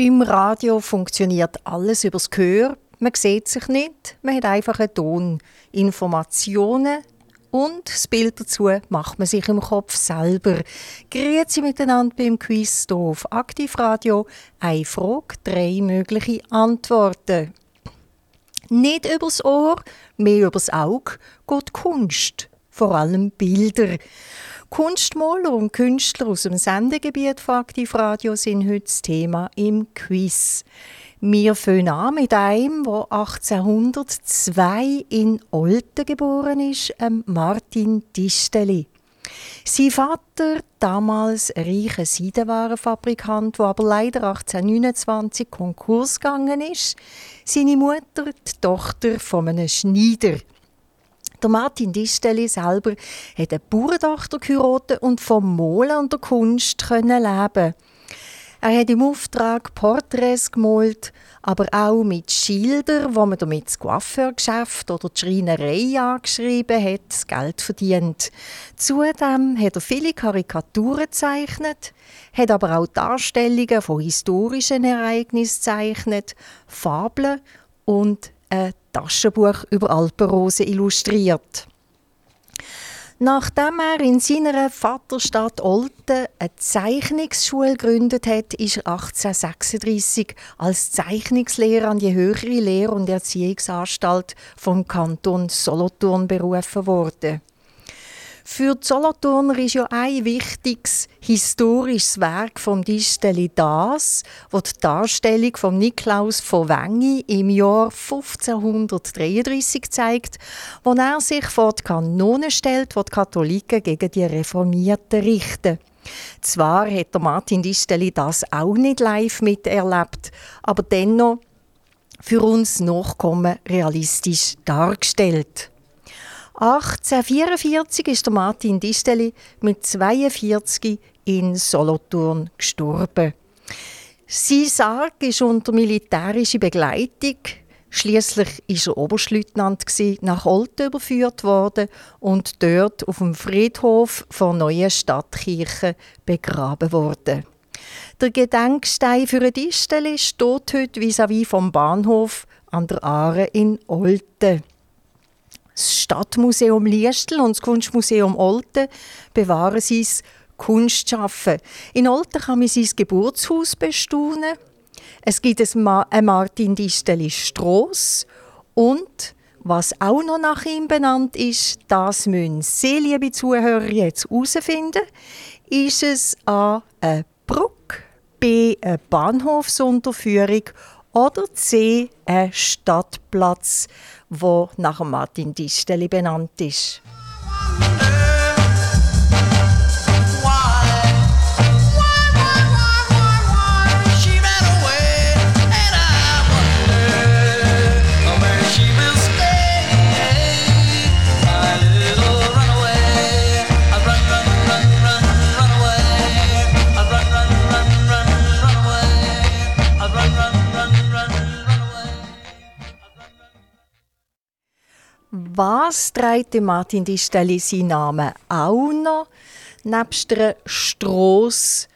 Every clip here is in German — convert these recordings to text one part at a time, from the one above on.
Beim Radio funktioniert alles übers Gehör. Man sieht sich nicht, man hat einfach einen Ton. Informationen und das Bild dazu macht man sich im Kopf selber. Grüezi miteinander beim Quiz hier auf Aktivradio. Eine Frage, drei mögliche Antworten. Nicht übers Ohr, mehr übers Auge geht Kunst, vor allem Bilder. Kunstmaler und Künstler aus dem Sendegebiet von Aktivradio sind heute das Thema im Quiz. Wir fangen an mit einem, der 1802 in Olten geboren ist, Martin Disteli. Sein Vater, damals ein reicher Seidenwarenfabrikant, der aber leider 1829 Konkurs gegangen ist. Seine Mutter, die Tochter von einem Schneider. Der Martin Disteli selber hat eine Bauerntochter geheiratet und vom Malen und der Kunst leben. Er hat im Auftrag Porträts gemalt, aber auch mit Schildern, wo man damit das Coiffeurgeschäft oder die Schreinerei angeschrieben hat, das Geld verdient. Zudem hat er viele Karikaturen gezeichnet, hat aber auch Darstellungen von historischen Ereignissen gezeichnet, Fabeln und ein Taschenbuch über Alpenrosen illustriert. Nachdem er in seiner Vaterstadt Olten eine Zeichnungsschule gegründet hat, ist er 1836 als Zeichnungslehrer an die höhere Lehr- und Erziehungsanstalt vom Kanton Solothurn berufen worden. Für die Solothurner ist ja ein wichtiges historisches Werk vom Disteli das, wo die Darstellung von Niklaus von Wengi im Jahr 1533 zeigt, wo er sich vor die Kanone stellt, wo die Katholiken gegen die Reformierten richten. Zwar hat der Martin Disteli das auch nicht live miterlebt, aber dennoch für uns Nachkommen realistisch dargestellt. 1844 ist der Martin Disteli mit 42 in Solothurn gestorben. Sein Sarg ist unter militärischer Begleitung. Schließlich ist er Oberstleutnant nach Olten überführt worden und dort auf dem Friedhof von Neuen Stadtkirche begraben worden. Der Gedenkstein für ein Disteli steht heute vis-à-vis -vis vom Bahnhof an der Aare in Olten. Das Stadtmuseum Liestel und das Kunstmuseum Olten bewahren sein Kunstschaffen. In Olten kann man sein Geburtshaus bestaunen. Es gibt eine Martin Disteli Stross und was auch noch nach ihm benannt ist, das müssen Sie, liebe Zuhörer, jetzt herausfinden. Ist es A. eine Brücke, B. eine Bahnhofsunterführung oder C. ein Stadtplatz, wo nach Martin Disteli benannt ist. Was trägt Martin Distelli seinen Namen auch noch? Nebst der Strasse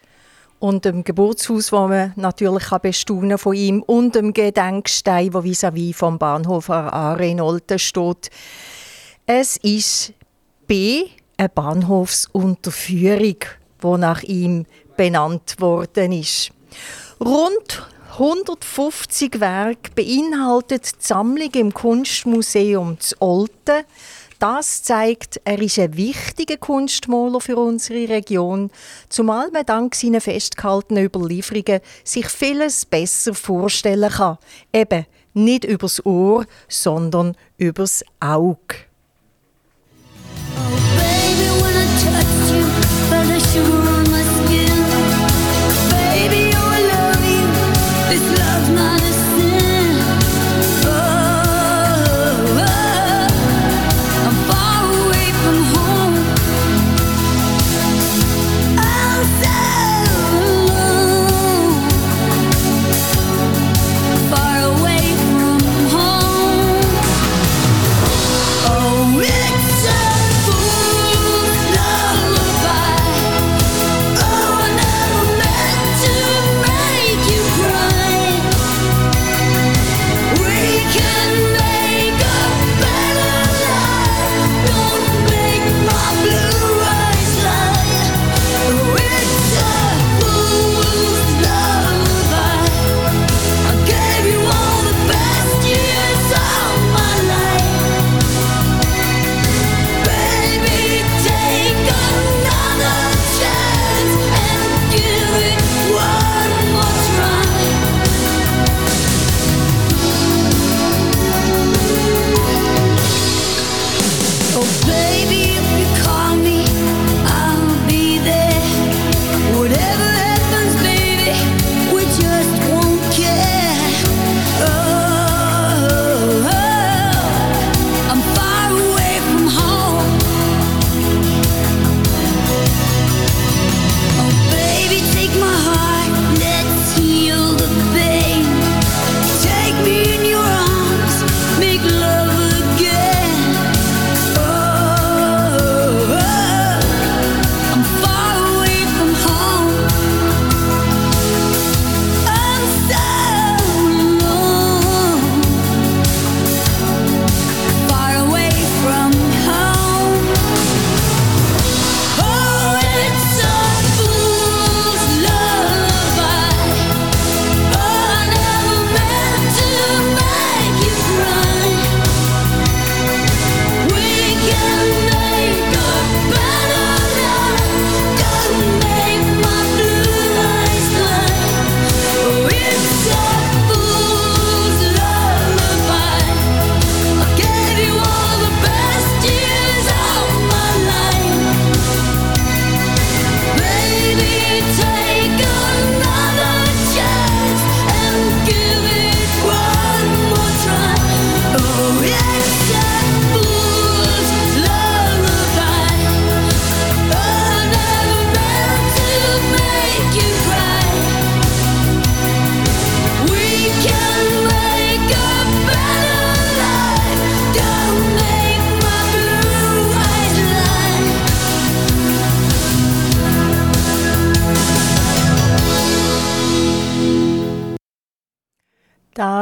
und dem Geburtshaus, wo man natürlich bestaunen von ihm und dem Gedenkstein, wo vis-à-vis vom Bahnhof Aare steht. Es ist B, eine Bahnhofsunterführung, die nach ihm benannt worden ist. Rund 150 Werke beinhaltet die Sammlung im Kunstmuseum zu Olten. Das zeigt, er ist ein wichtiger Kunstmaler für unsere Region, zumal man dank seiner festgehaltenen Überlieferungen sich vieles besser vorstellen kann. Eben nicht übers Ohr, sondern übers Auge.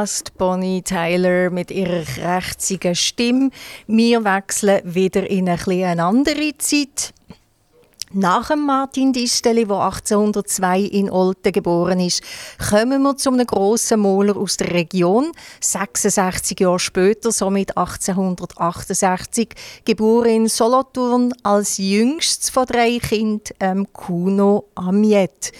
Ist Bonnie Tyler mit ihrer krächzigen Stimme. Wir wechseln wieder in eine andere Zeit. Nach dem Martin Disteli, der 1802 in Olten geboren ist, kommen wir zu einem grossen Moler aus der Region. 66 Jahre später, somit 1868, geboren in Solothurn als jüngstes von drei Kindern, ähm, Kuno Amiet.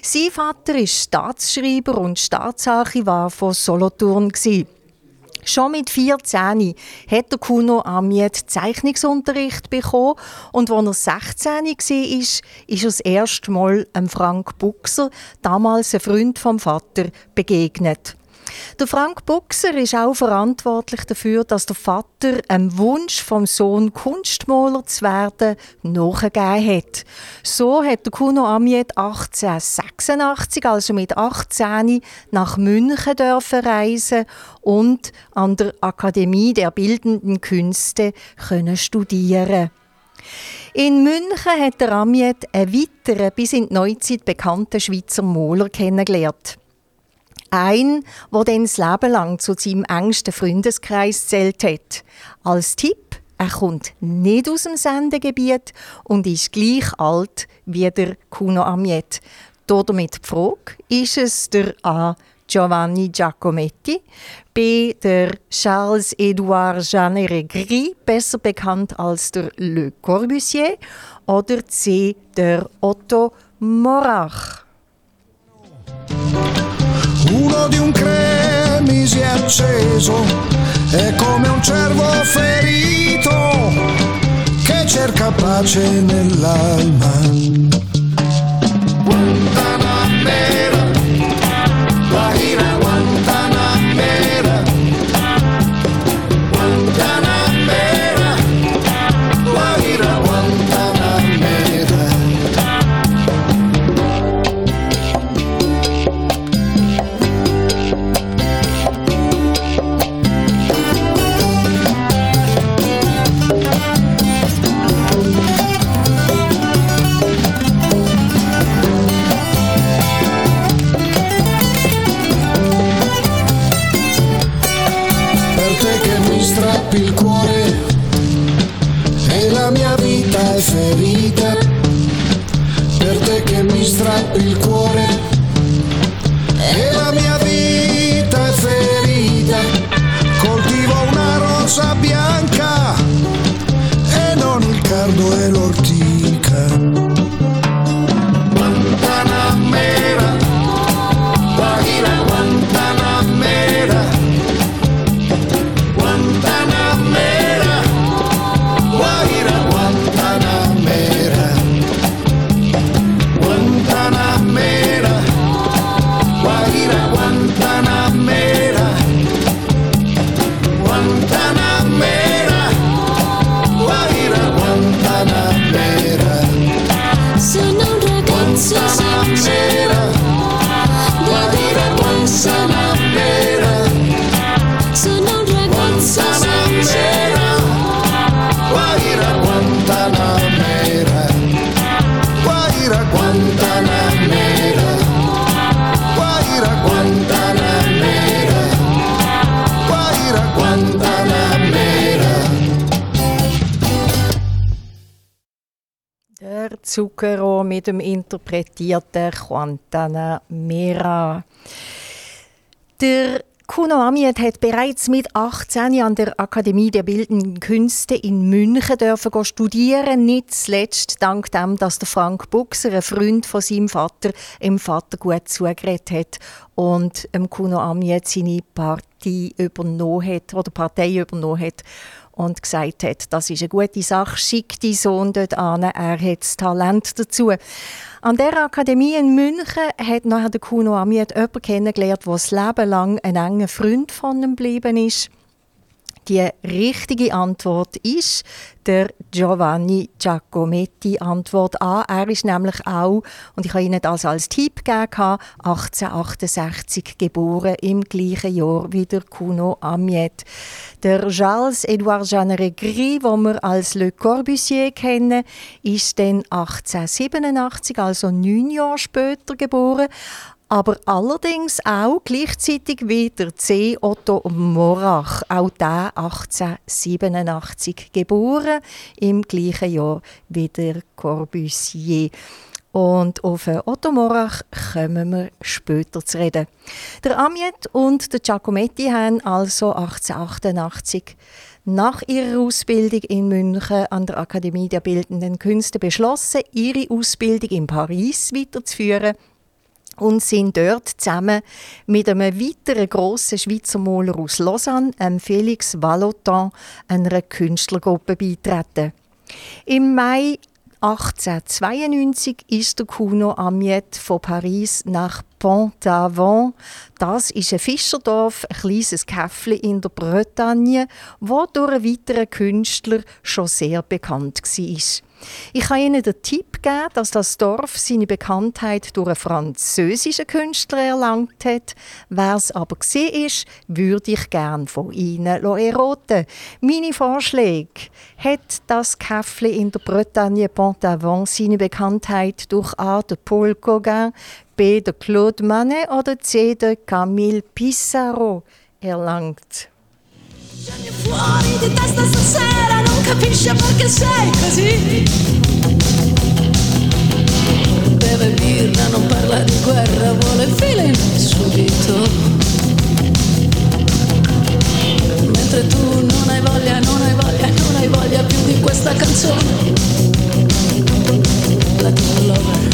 Sein Vater ist Staatsschreiber und Staatsarchivar von Solothurn. Gewesen. Schon mit 14 hat der Kuno Amiet Zeichnungsunterricht bekommen und als er 16 war, ist, er das erste Mal Frank Buchser, damals ein Freund vom Vater, begegnet. Der Frank Buchser ist auch verantwortlich dafür, dass der Vater einem Wunsch vom Sohn Kunstmaler zu werden nachgegeben hat. So hat der Kuno Amiet 1886, also mit 18, nach München dürfen reisen und an der Akademie der Bildenden Künste können studieren. In München hat der Amiet einen weiteren, bis in die Neuzeit bekannten Schweizer Maler kennengelernt. Ein, der dann das Leben lang zu seinem engsten Freundeskreis zählt hat. Als Tipp, er kommt nicht aus dem Sendegebiet und ist gleich alt wie der Kuno Amiet. Damit die Frage, ist es der A. Giovanni Giacometti, B. der Charles-Édouard Jeanne Gris, besser bekannt als der Le Corbusier, oder C. der Otto Morach. Uno di un creme si è acceso, è come un cervo ferito che cerca pace nell'alma. Guantanamera, rapper il cuore mit dem interpretierten Guantanamera. Der Kuno Amiet hat bereits mit 18 an der Akademie der Bildenden Künste in München dürfen studieren, nicht zuletzt dank dem, dass der Frank Buchser, ein Freund von seinem Vater, im Vater gut zugeredet hat und Kuno Amiet seine Partie übernommen hat oder Partei übernommen hat und gesagt hat, das ist eine gute Sache, schick deinen Sohn dort an, er hat das Talent dazu. An der Akademie in München hat nachher der Kuno Amiet jemanden kennengelernt, der das Leben lang ein enger Freund von ihm geblieben ist. Die richtige Antwort ist der Giovanni Giacometti Antwort A. Er ist nämlich auch, und ich habe Ihnen das als Tipp gegeben, 1868 geboren, im gleichen Jahr wie der Kuno Amiet. Der Charles-Édouard Jeanneret Gris, den wir als Le Corbusier kennen, ist dann 1887, also neun Jahre später geboren. Aber allerdings auch gleichzeitig wie der C. Otto Morach, auch der 1887 geboren, im gleichen Jahr wie der Corbusier. Und auf Otto Morach kommen wir später zu reden. Der Amiet und der Giacometti haben also 1888 nach ihrer Ausbildung in München an der Akademie der Bildenden Künste beschlossen, ihre Ausbildung in Paris weiterzuführen und sind dort zusammen mit einem weiteren grossen Schweizer Maler aus Lausanne, Felix Valotin, einer Künstlergruppe beitreten. Im Mai 1892 ist der Kuno Amiet von Paris nach Pont-Aven. Das ist ein Fischerdorf, ein kleines Käffli in der Bretagne, wo durch einen weiteren Künstler schon sehr bekannt war. Ich kann Ihnen den Tipp geben, dass das Dorf seine Bekanntheit durch einen französischen Künstler erlangt hat. Wer es aber ist, würde ich gerne von Ihnen erraten. Meine Vorschläge. Hat das Käffli in der Bretagne Pont-Aven seine Bekanntheit durch A. de Paul Gauguin, B. de Claude Manet oder C. de Camille Pissarro erlangt? Fuori di testa stasera, non capisce perché sei. Beve birra, non parla di guerra, vuole feeling subito. Mentre tu non hai voglia, non hai voglia, non hai voglia più di questa canzone. Latin lover,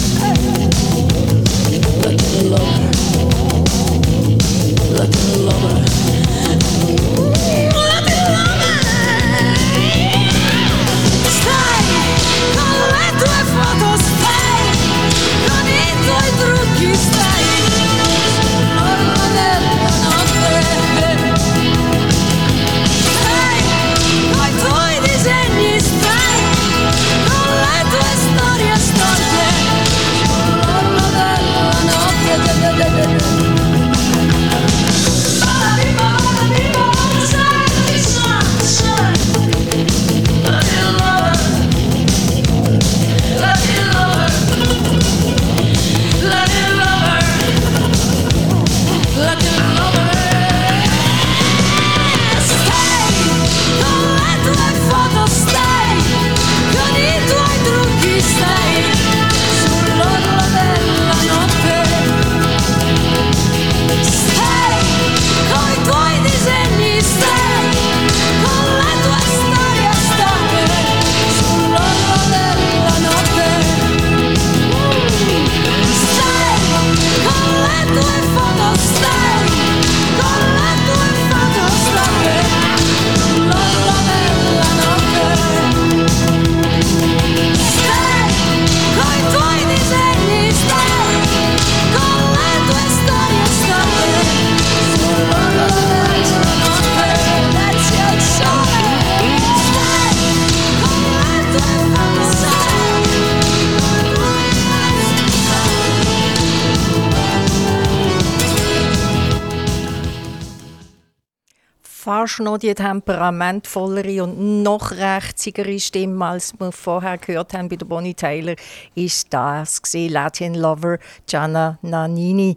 fast noch die temperamentvollere und noch rechtsigere Stimme, als wir vorher gehört haben bei der Bonnie Tyler, ist das gewesen, Latin Lover Gianna Nannini.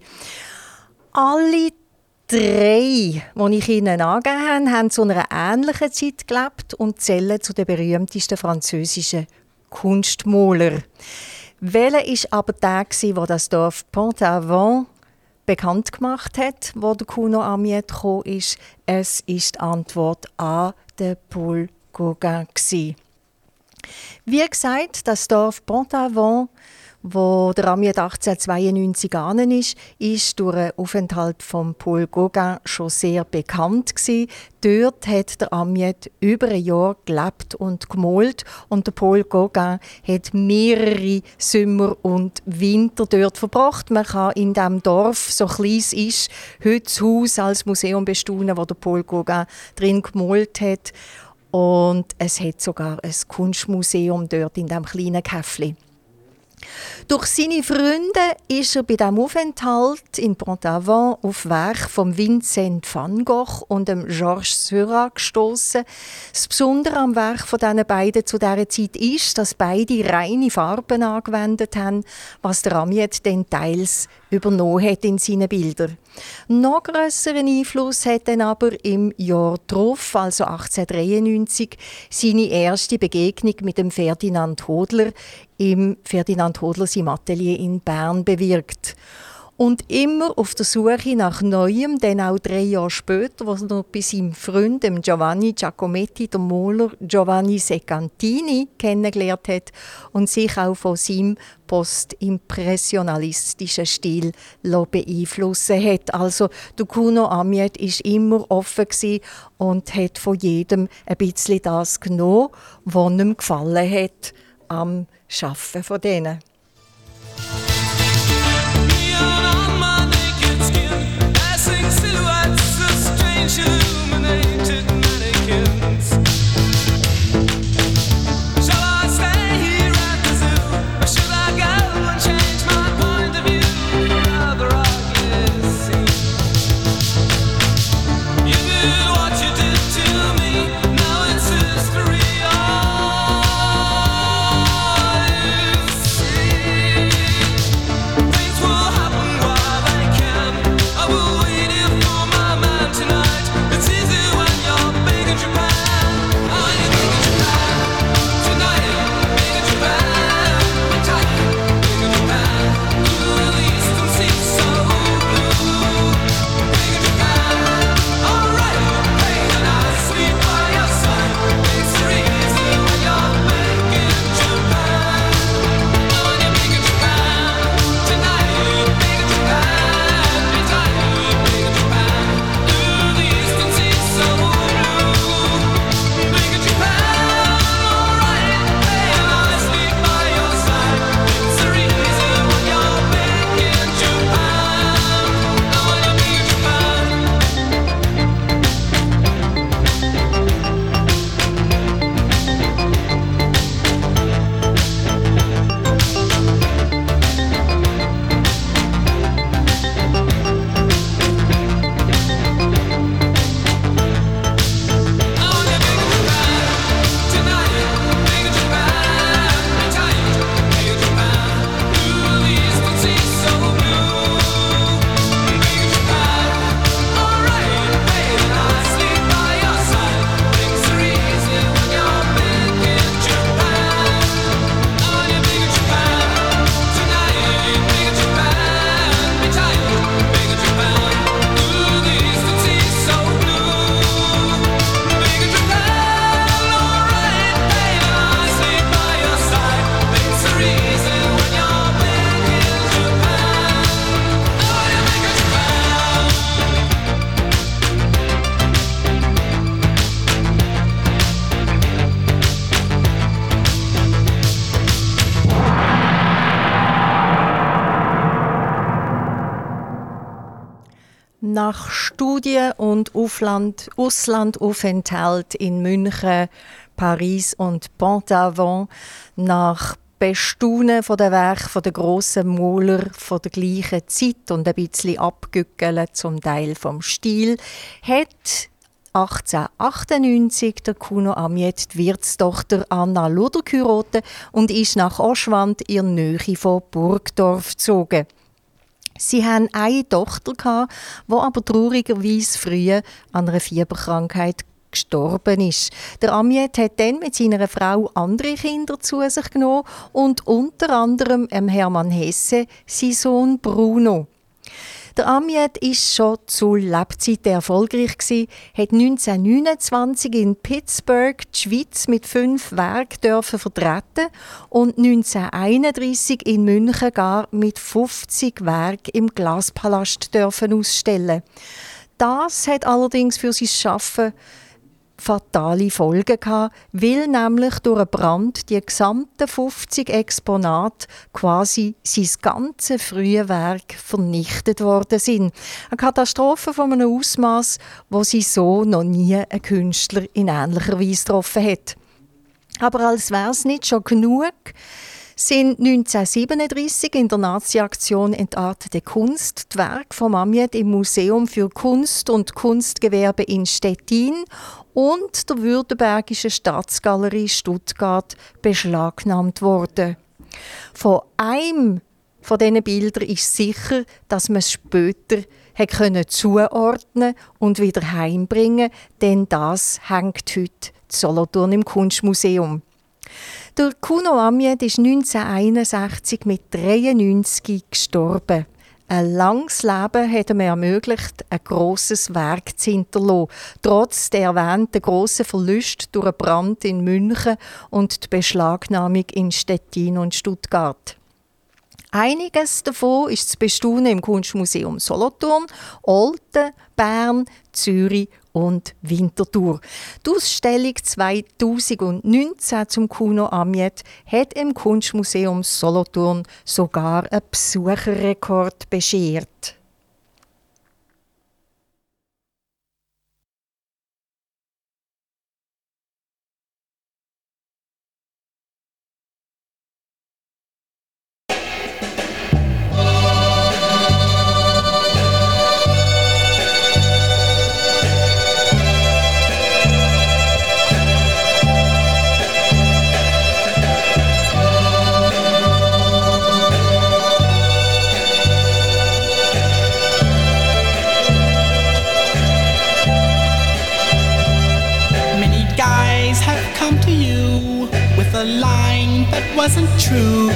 Alle drei, die ich Ihnen angegeben habe, haben zu einer ähnlichen Zeit gelebt und zählen zu den berühmtesten französischen Kunstmalern. Welcher ist aber der, der das Dorf Pont-Aven bekannt gemacht hat, wo der Kuno Amiet gekommen ist? Es ist die Antwort A, der Paul Gauguin. Wie gesagt, das Dorf Pont-Aven, wo der Amiet 1892 an ist, ist durch einen Aufenthalt von Paul Gauguin schon sehr bekannt gewesen. Dort hat der Amiet über ein Jahr gelebt und gemalt und der Paul Gauguin hat mehrere Sommer und Winter dort verbracht. Man kann in dem Dorf, so klein es ist, heute das Haus als Museum bestaunen, wo der Paul Gauguin drin gemalt hat. Und es hat sogar ein Kunstmuseum dort in dem kleinen Käffli. Durch seine Freunde ist er bei diesem Aufenthalt in Pont-Aven auf Werk von Vincent van Gogh und dem Georges Seurat gestoßen. Das Besondere am Werk von diesen beiden zu dieser Zeit ist, dass beide reine Farben angewendet haben, was der Amiet dann teils übernommen hat in seinen Bildern. Noch grösseren Einfluss hat dann aber im Jahr darauf, also 1893, seine erste Begegnung mit dem Ferdinand Hodler im Ferdinand Hodler seinem Atelier in Bern bewirkt. Und immer auf der Suche nach Neuem, denn auch drei Jahre später, was er noch bei seinem Freund, dem Giovanni Giacometti, der Maler Giovanni Secantini, kennengelernt hat und sich auch von seinem postimpressionalistischen Stil beeinflussen hat. Also der Kuno Amiet ist immer offen und hat von jedem ein bisschen das genommen, was ihm gefallen hat am Schaffen von denen. Und Aufland, Auslandaufenthalt in München, Paris und Pont-Aven, nach Bestaunen von der Werk von der grossen Maler von der gleichen Zeit und ein bisschen abgückelt zum Teil vom Stil, hat 1898 der Kuno Amiet die Wirtstochter Anna Luder und ist nach Oschwand in Nähe von Burgdorf gezogen. Sie hatten eine Tochter, die aber traurigerweise früh an einer Fieberkrankheit gestorben ist. Der Amiet hat dann mit seiner Frau andere Kinder zu sich genommen und unter anderem Hermann Hesse, sein Sohn Bruno. Der Amiet ist schon zu Lebzeiten erfolgreich gewesen, hat 1929 in Pittsburgh die Schweiz mit fünf Werken vertreten und 1931 in München gar mit 50 Werken im Glaspalast dürfen ausstellen. Das hat allerdings für sein Schaffen fatale Folgen gehabt, weil nämlich durch einen Brand die gesamten 50 Exponate quasi sein ganze frühe Werk vernichtet worden sind. Eine Katastrophe von einem Ausmaß, wo sie so noch nie ein Künstler in ähnlicher Weise getroffen hat. Aber als wäre es nicht schon genug, sind 1937 in der Nazi-Aktion Entartete Kunst die Werke von Mamjet im Museum für Kunst und Kunstgewerbe in Stettin und der Württembergischen Staatsgalerie Stuttgart beschlagnahmt worden. Von einem von diesen Bildern ist sicher, dass man es später können zuordnen und wieder heimbringen, denn das hängt heute Solothurn im Kunstmuseum. Der Kuno Amjed ist 1961 mit 93 gestorben. Ein langes Leben hat ihm ermöglicht, ein grosses Werk zu hinterlassen, trotz der erwähnten grossen Verluste durch einen Brand in München und die Beschlagnahmung in Stettin und Stuttgart. Einiges davon ist zu bestaunen im Kunstmuseum Solothurn, Olten, Bern, Zürich und Winterthur. Die Ausstellung 2019 zum Kuno Amjet hat im Kunstmuseum Solothurn sogar einen Besucherrekord beschert. True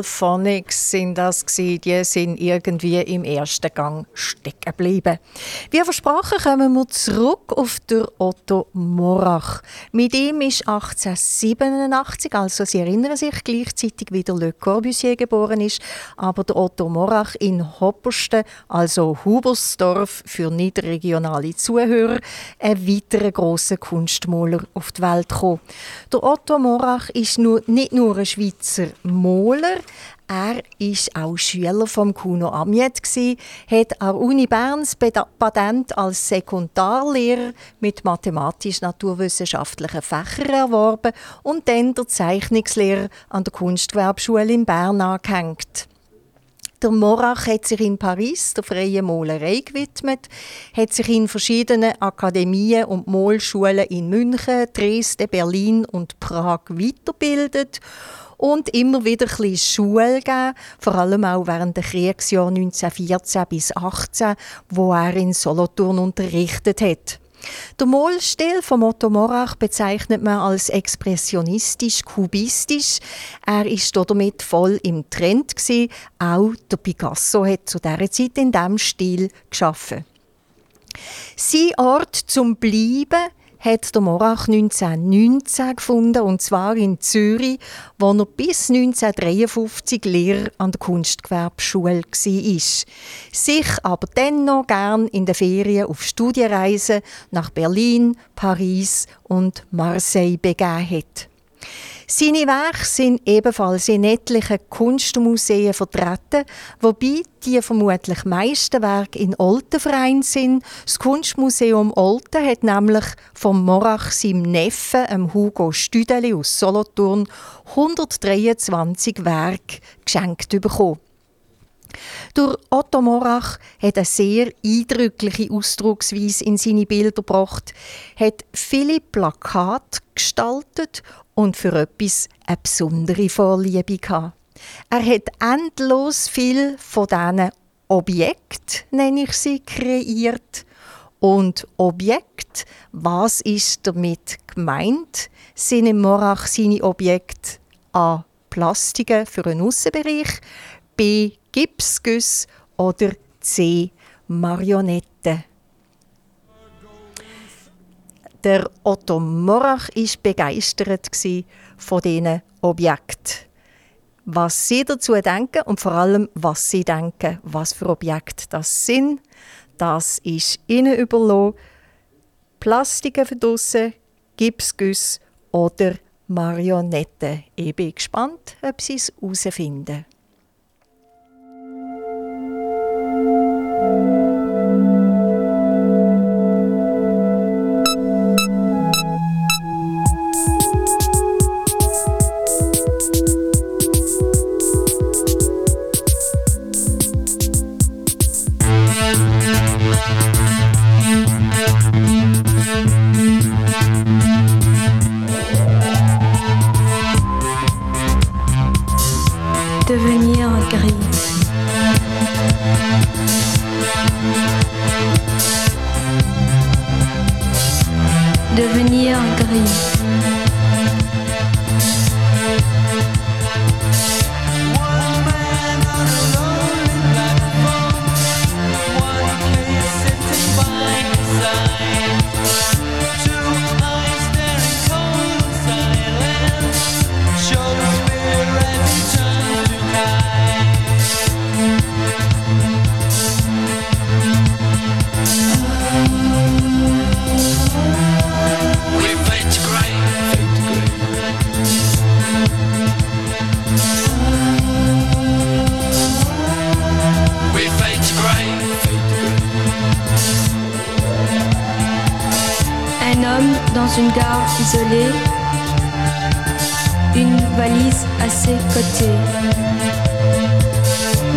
The Delphonics sind das gsi, die sind irgendwie im ersten Gang stecken geblieben. Wie versprochen kommen wir zurück auf den Otto Morach. Mit ihm ist 1887, also Sie erinnern sich, gleichzeitig wie der Le Corbusier geboren ist, aber der Otto Morach in Hoppersten, also Hubersdorf für niederregionale Zuhörer, ein weiterer grosser Kunstmaler auf die Welt gekommen. Der Otto Morach ist nur, nicht nur ein Schweizer Maler. Er war auch Schüler vom Kuno Amiet, hat an der Uni Bern das Patent als Sekundarlehrer mit mathematisch-naturwissenschaftlichen Fächern erworben und dann der Zeichnungslehrer an der Kunstgewerbeschule in Bern angehängt. Der Morach hat sich in Paris der freien Malerei gewidmet, hat sich in verschiedenen Akademien und Malschulen in München, Dresden, Berlin und Prag weitergebildet und immer wieder ein bisschen Schule gegeben, vor allem auch während der Kriegsjahr 1914 bis 18, wo er in Solothurn unterrichtet hat. Der Malstil von Otto Morach bezeichnet man als expressionistisch-kubistisch. Er ist damit voll im Trend. Auch der Picasso hat zu dieser Zeit in diesem Stil geschaffen. Sein Ort zum Bleiben hat der Morach 1919 gefunden, und zwar in Zürich, wo er bis 1953 Lehrer an der Kunstgewerbeschule war. Sich aber dennoch gern in den Ferien auf Studienreisen nach Berlin, Paris und Marseille begeben hat. Seine Werke sind ebenfalls in etlichen Kunstmuseen vertreten, wobei die vermutlich meisten Werke in Oltenverein sind. Das Kunstmuseum Olten hat nämlich vom Morach seinem Neffen, Hugo Stüdeli aus Solothurn, 123 Werke geschenkt bekommen. Durch Otto Morach hat eine sehr eindrückliche Ausdrucksweise in seine Bilder gebracht, hat viele Plakate gestaltet und für etwas eine besondere Vorliebe gehabt. Er hat endlos viel von diesen Objekten, nenne ich sie, kreiert. Und Objekt, was ist damit gemeint? Sind im Morach seine Objekte A. Plastiken für einen Aussenbereich, B. Gipsgüsse oder C. Marionetten. Der Otto Morach war begeistert von diesen Objekten. Was sie dazu denken und vor allem, was sie denken, was für Objekte das sind, das ist ihnen überlassen. Plastiken verdrossen, Gipsgüsse oder Marionetten. Ich bin gespannt, ob sie es herausfinden.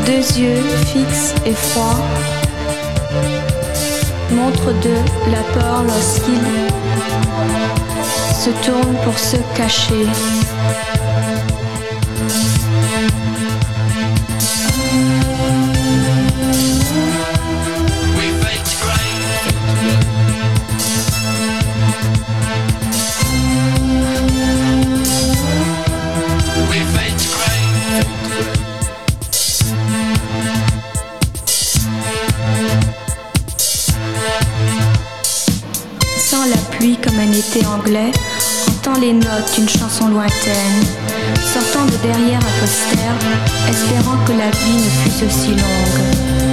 deux yeux fixes et froids, montrent de la peur lorsqu'ils se tournent pour se cacher. notes d'une chanson lointaine, sortant de derrière un poster, espérant que la vie ne fût aussi longue.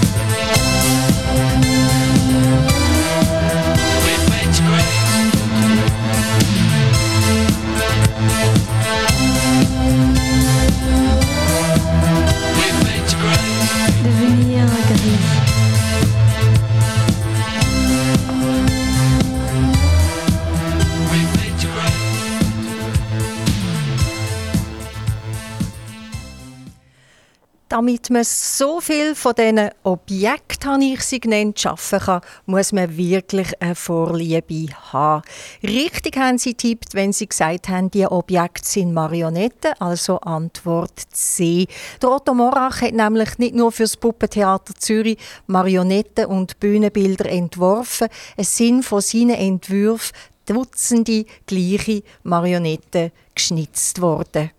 Damit man so viel von diesen Objekten, habe ich sie genannt, schaffen kann, muss man wirklich eine Vorliebe haben. Richtig haben sie tippt, wenn sie gesagt haben, die Objekte sind Marionetten, also Antwort C. Der Otto Morach hat nämlich nicht nur für das Puppentheater Zürich Marionetten und Bühnenbilder entworfen, es sind von seinen Entwürfen Dutzende gleiche Marionetten geschnitzt worden.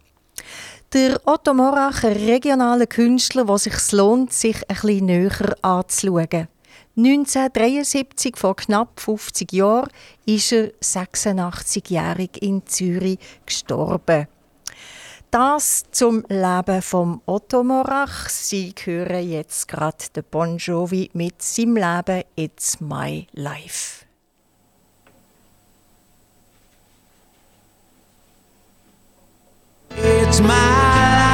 Der Otto Morach, ein regionaler Künstler, der sich lohnt, sich ein bisschen näher anzuschauen. 1973, vor knapp 50 Jahren, ist er 86-jährig in Zürich gestorben. Das zum Leben vom Otto Morach. Sie hören jetzt gerade den Bon Jovi mit seinem Leben It's My Life. It's my life,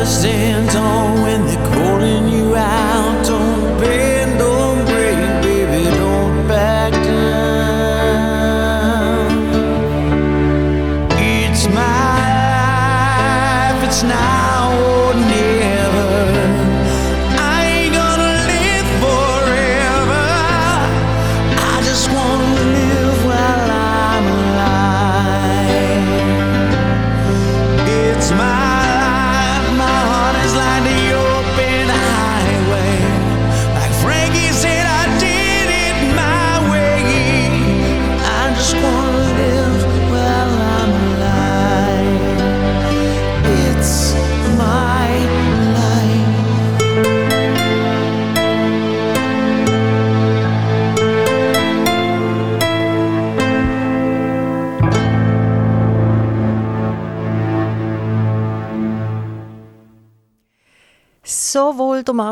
in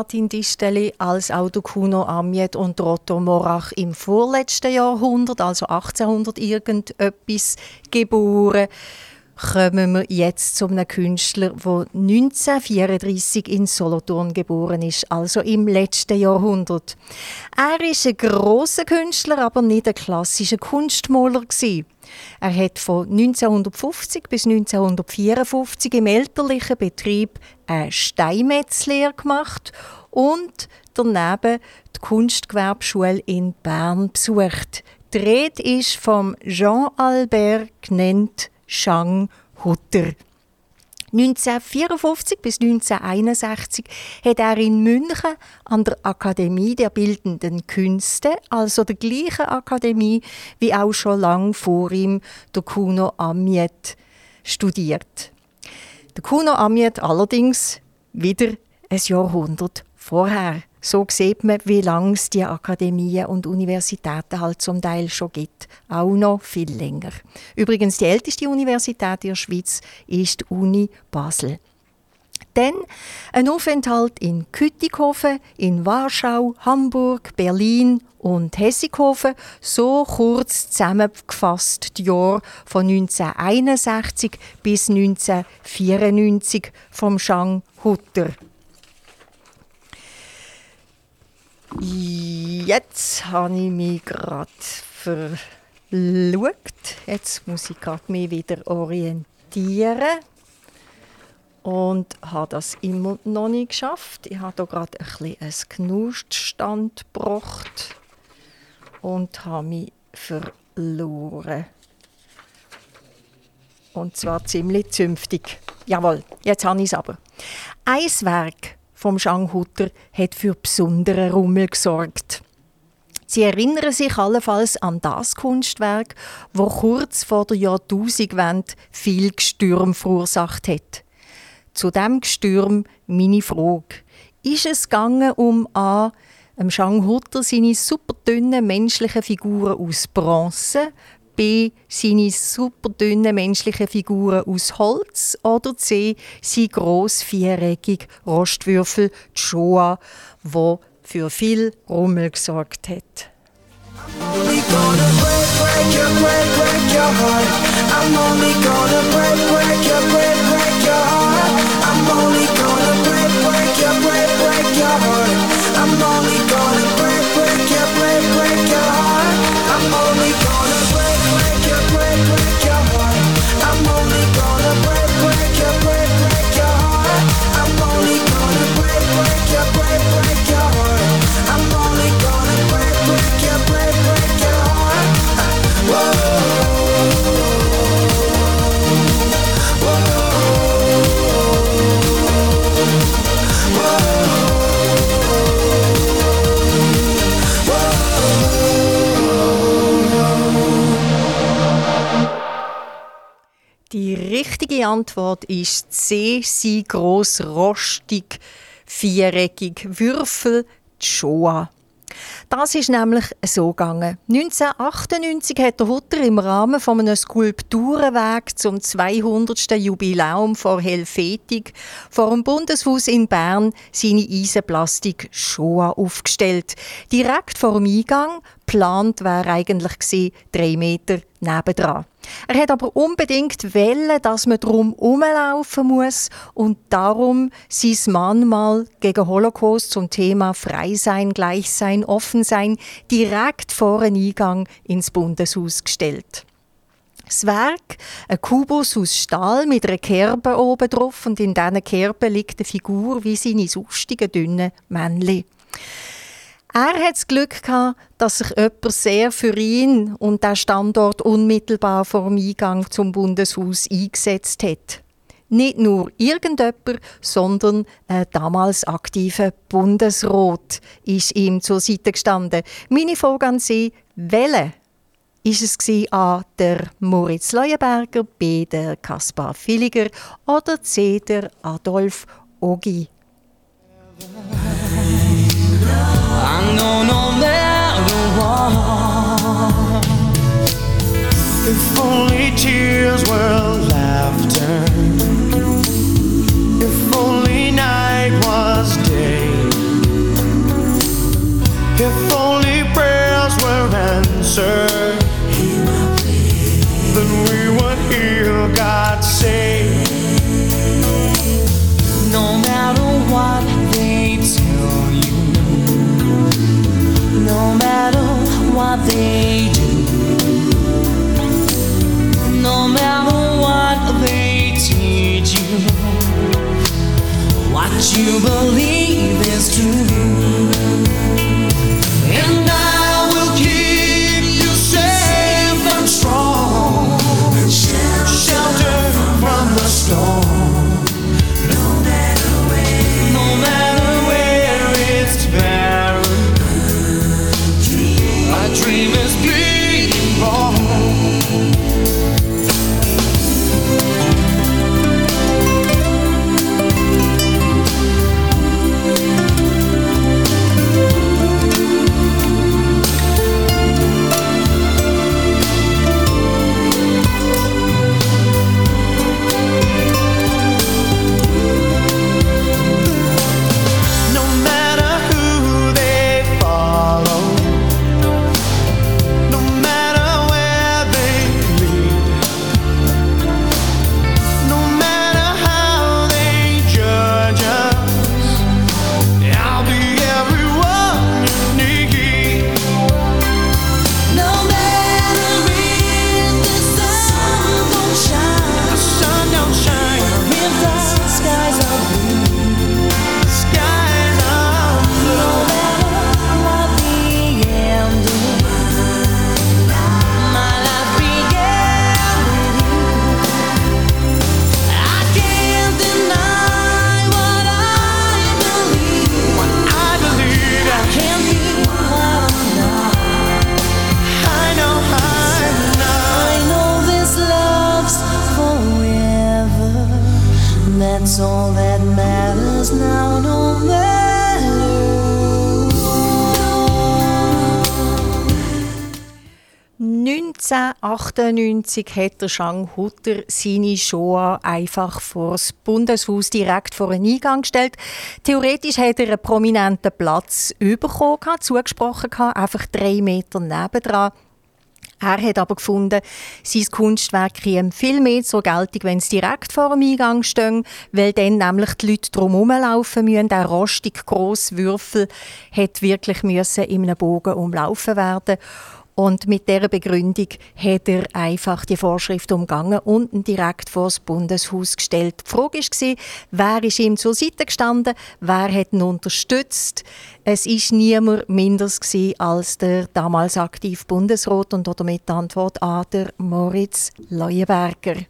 Martin Disteli als auch Kuno Amjet und Otto Morach im vorletzten Jahrhundert, also 1800 irgendetwas, geboren, kommen wir jetzt zu einem Künstler, der 1934 in Solothurn geboren ist, also im letzten Jahrhundert. Er ist ein grosser Künstler, aber nicht ein klassischer Kunstmaler. Er hat von 1950 bis 1954 im elterlichen Betrieb eine Steinmetzlehre gemacht und daneben die Kunstgewerbeschule in Bern besucht. Die Rede ist vom Jean-Albert genannt Jean Hutter. 1954 bis 1961 hat er in München an der Akademie der Bildenden Künste, also der gleichen Akademie wie auch schon lang vor ihm der Kuno Amiet, studiert. Der Kuno Amiet allerdings wieder ein Jahrhundert vorher. So sieht man, wie lange es die Akademien und Universitäten halt zum Teil schon gibt. Auch noch viel länger. Übrigens, die älteste Universität in der Schweiz ist die Uni Basel. Dann ein Aufenthalt in Kütikhofen, in Warschau, Hamburg, Berlin und Hessighofen, so kurz zusammengefasst die Jahre von 1961 bis 1994 vom Jean Hutter. Jetzt habe ich mich gerade verlaugt. Jetzt muss ich gerade mich wieder orientieren. Und habe das immer noch nicht geschafft. Ich habe hier gerade ein bisschen einen Knuststand gebracht und habe mich verloren. Und zwar ziemlich zünftig. Jawohl, jetzt habe ich es aber. Ein Werk vom Jean Hutter hat für besonderen Rummel gesorgt. Sie erinnern sich allenfalls an das Kunstwerk, wo kurz vor der Jahrtausendwende viel Gestürm verursacht hat. Zu dem Gestürm meine Frage: Ist es gegangen um a dem Jean Hutter seine super dünnen menschlichen Figuren aus Bronze, B. Seine super dünnen menschlichen Figuren aus Holz oder C. Sein gross viereckig Rostwürfel Shoah, wo für viel Rummel gesorgt hat. I'm only gonna break, break your, break, break your heart. I'm only gonna richtige Antwort ist C. Sie gross rostig, viereckig, Würfel, Shoah. Das ist nämlich so gegangen. 1998 hat der Hutter im Rahmen von einem Skulpturenweg zum 200. Jubiläum vor Helvetik vor dem Bundeshaus in Bern seine Eisenplastik Shoah aufgestellt. Direkt vor dem Eingang geplant wäre eigentlich gewesen, drei Meter nebendran. Er hat aber unbedingt wollen, dass man drum umlaufen muss und darum sein Mahnmal gegen Holocaust zum Thema Frei sein, Gleich sein, Offen sein direkt vor den Eingang ins Bundeshaus gestellt. Das Werk, ein Kubus aus Stahl mit einer Kerbe oben drauf und in diesen Kerbe liegt eine Figur wie seine sustigen, dünnen Männchen. Er hat das Glück gehabt, dass sich jemand sehr für ihn und den Standort unmittelbar vor dem Eingang zum Bundeshaus eingesetzt hat. Nicht nur irgendjemand, sondern ein damals aktiver Bundesrat ist ihm zur Seite gestanden. Meine Frage an Sie, welche ist es A. der Moritz Leuenberger, B. der Kaspar Villiger oder C. der Adolf Ogi? I know no matter what. If only tears were laughter. If only night was day. If only prayers were answered. Then we would hear God say. They do, no matter what they teach you, what you believe is true. 1998 hat der Shang Hutter seine Shoah einfach vor das Bundeshaus direkt vor den Eingang gestellt. Theoretisch hat er einen prominenten Platz bekommen, zugesprochen, einfach drei Meter nebendran. Er hat aber gefunden, sein Kunstwerk käme viel mehr zur Geltung, wenn es direkt vor dem Eingang steht, weil dann nämlich die Leute drum laufen müssen. Der rostig grosse Würfel hat wirklich müssen in einem Bogen umlaufen werden. Und mit dieser Begründung hat er einfach die Vorschrift umgangen und direkt vor das Bundeshaus gestellt. Die Frage war, wer ist ihm zur Seite gestanden, wer hat ihn unterstützt. Es war niemand minders als der damals aktive Bundesrat und damit die Antwort an der Moritz Leuenberger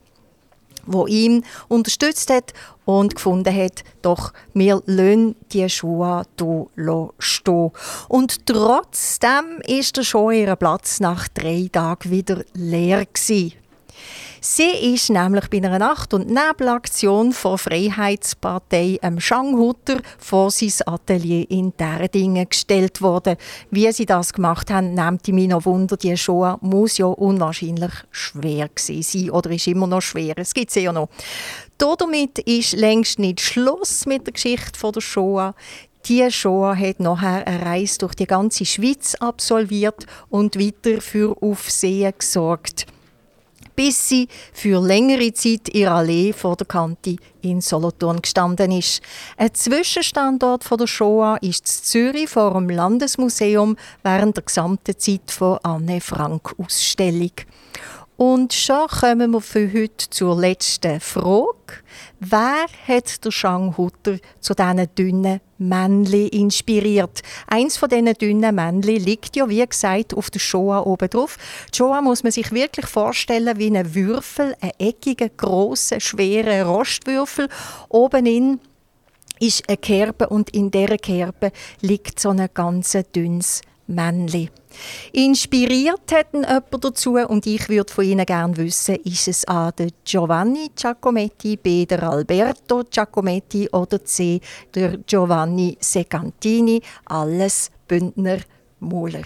wo ihn unterstützt hat und gefunden hat, doch wir lassen die Schuhe hier stehen. Und trotzdem ist der schon ihren Platz nach drei Tagen wieder leer gewesen. Sie ist nämlich bei einer Nacht- und Nebelaktion von Freiheitspartei am Schanghutter vor sein Atelier in Derdingen gestellt worden. Wie sie das gemacht haben, nimmt mich noch Wunder. Die Show muss ja unwahrscheinlich schwer sein oder ist immer noch schwer. Es gibt sie ja noch. Damit ist längst nicht Schluss mit der Geschichte der Shoah. Die Shoah hat nachher eine Reise durch die ganze Schweiz absolviert und weiter für Aufsehen gesorgt bis sie für längere Zeit in Allee vor der Kante in Solothurn gestanden ist. Ein Zwischenstandort von der Shoah ist Zürich vor dem Landesmuseum während der gesamten Zeit von Anne Frank Ausstellung. Und schon kommen wir für heute zur letzten Frage. Wer hat der Shang Hutter zu diesen dünnen Männli inspiriert? Eins von diesen dünnen Männli liegt ja, wie gesagt, auf der Shoah oben drauf. Die Shoah muss man sich wirklich vorstellen wie ein Würfel, ein eckiger, grosser, schwerer Rostwürfel. Oben in ist eine Kerbe und in dieser Kerbe liegt so ein ganz dünnes Männli. Inspiriert hat ihn jemand dazu und ich würde von Ihnen gerne wissen, ist es A. der Giovanni Giacometti, B. der Alberto Giacometti oder C. der Giovanni Secantini, alles Bündner Moller.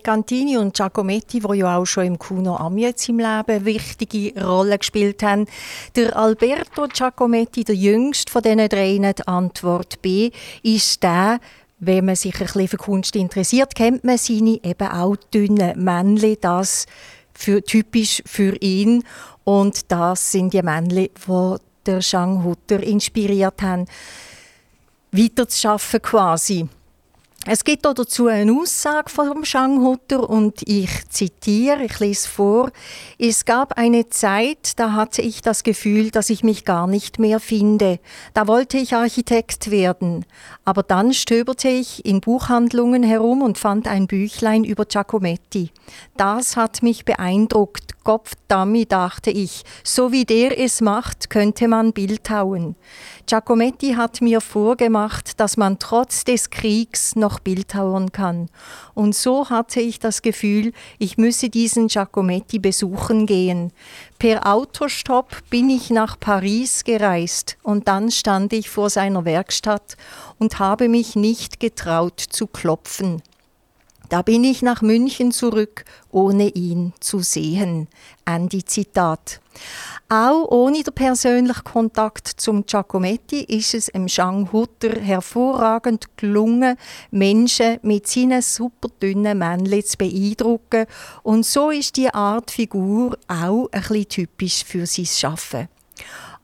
Secantini und Giacometti, die ja auch schon im Cuno Amiez im Leben wichtige Rolle gespielt haben. Der Alberto Giacometti, der jüngste von diesen drei, die Antwort B, ist der, wenn man sich ein bisschen für Kunst interessiert, kennt man seine eben auch dünnen Männchen, das für, typisch für ihn. Und das sind die Männchen, die der Jean Hutter inspiriert haben, weiterzuschaffen quasi. Es gibt auch dazu eine Aussage von Jean Hutter und ich zitiere, ich lese vor. Es gab eine Zeit, da hatte ich das Gefühl, dass ich mich gar nicht mehr finde. Da wollte ich Architekt werden. Aber dann stöberte ich in Buchhandlungen herum und fand ein Büchlein über Giacometti. Das hat mich beeindruckt. Kopfdammi, dachte ich. So wie der es macht, könnte man bildhauen. Giacometti hat mir vorgemacht, dass man trotz des Kriegs noch bildhauern kann. Und so hatte ich das Gefühl, ich müsse diesen Giacometti besuchen gehen. Per Autostopp bin ich nach Paris gereist und dann stand ich vor seiner Werkstatt und habe mich nicht getraut zu klopfen. Da bin ich nach München zurück, ohne ihn zu sehen. Ende Zitat. Auch ohne den persönlichen Kontakt zum Giacometti ist es dem Jean Hutter hervorragend gelungen, Menschen mit seinen super dünnen Männchen zu beeindrucken. Und so ist die Art Figur auch ein bisschen typisch für sein Schaffen.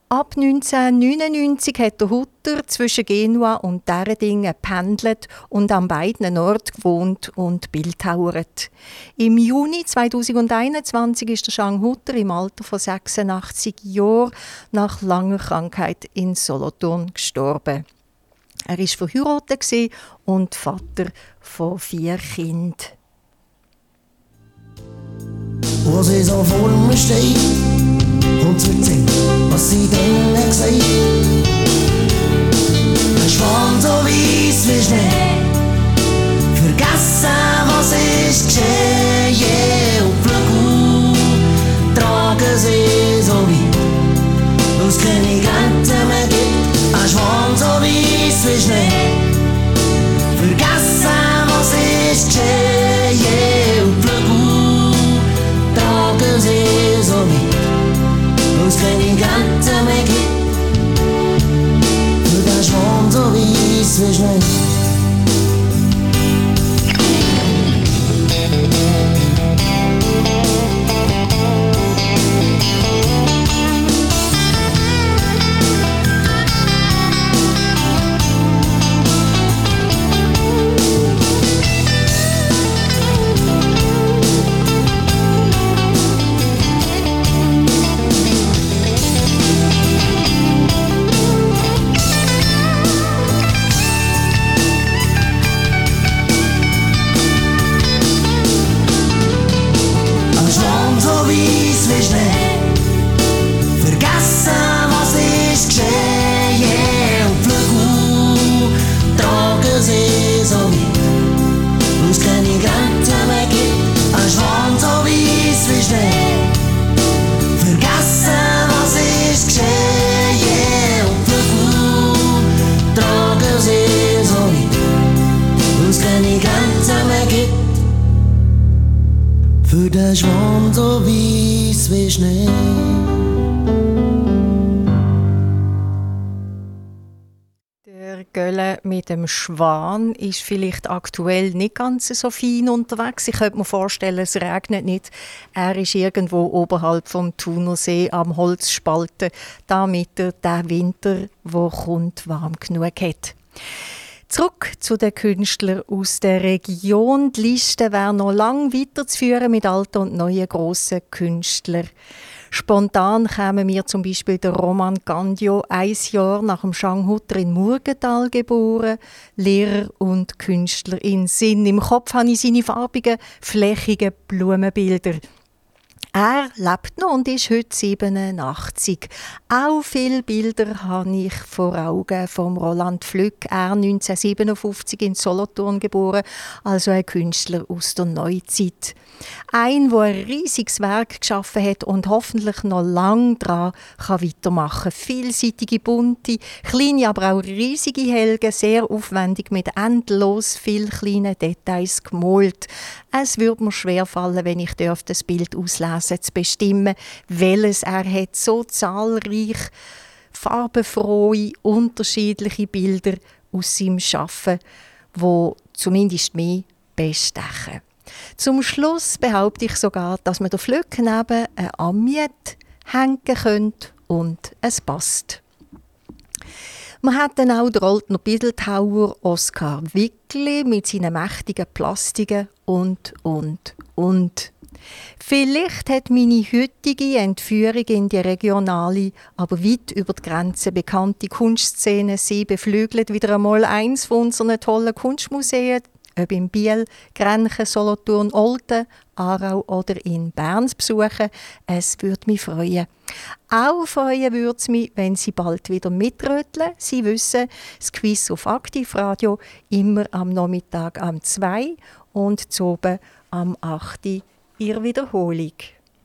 Ab 1999 hat der Hutter zwischen Genua und Derdingen pendelt und an beiden Orten gewohnt und bildhauert. Im Juni 2021 ist der Jean Hutter im Alter von 86 Jahren nach langer Krankheit in Solothurn gestorben. Er war verheiratet und Vater von vier Kindern. Sie so vor mir steht und zu erzählen, was sie dann gesagt Ein Schwan so weiss wie Schnee, vergessen, was ist geschehen. Und Flügel tragen sie so weit, wo es vezes Schwan ist vielleicht aktuell nicht ganz so fein unterwegs. Ich könnte mir vorstellen, es regnet nicht. Er ist irgendwo oberhalb vom Thunersee am Holzspalten, damit er den Winter, wo kommt, warm genug hat. Zurück zu den Künstlern aus der Region. Die Liste wäre noch lang weiterzuführen mit alten und neuen grossen Künstlern. Spontan kämen mir zum Beispiel der Roman Gandio, ein Jahr nach dem Jean Hutter in Murgenthal geboren, Lehrer und Künstler in Sinn. Im Kopf habe ich seine farbigen, flächigen Blumenbilder. Er lebt noch und ist heute 87. Auch viele Bilder habe ich vor Augen vom Roland Flück. Er 1957 in Solothurn geboren, also ein Künstler aus der Neuzeit. Ein, der ein riesiges Werk geschaffen hat und hoffentlich noch lange daran kann weitermachen. Vielseitige, bunte, kleine, aber auch riesige Helge, sehr aufwendig mit endlos vielen kleinen Details gemalt. Es würde mir schwerfallen, wenn ich das Bild auslesen zu bestimmen, welches er hat. So zahlreich farbenfrohe, unterschiedliche Bilder aus seinem Schaffen, wo zumindest mich bestechen. Zum Schluss behaupte ich sogar, dass man den Flöck neben ein Amiet hängen könnte und es passt. Man hat dann auch den alten Bildhauer Oskar Wickli mit seinen mächtigen Plastiken und, und, und. Vielleicht hat meine heutige Entführung in die regionale, aber weit über die Grenze bekannte Kunstszene sie beflügelt, wieder einmal eins von unseren tollen Kunstmuseen, ob in Biel, Grenchen, Solothurn, Olten, Aarau oder in Bern zu besuchen. Es würde mich freuen. Auch freuen würde es mich, wenn Sie bald wieder mitröteln. Sie wissen, das Quiz auf Aktivradio immer am Nachmittag am 2 und zu oben am 8 Uhr Ihre Wiederholung.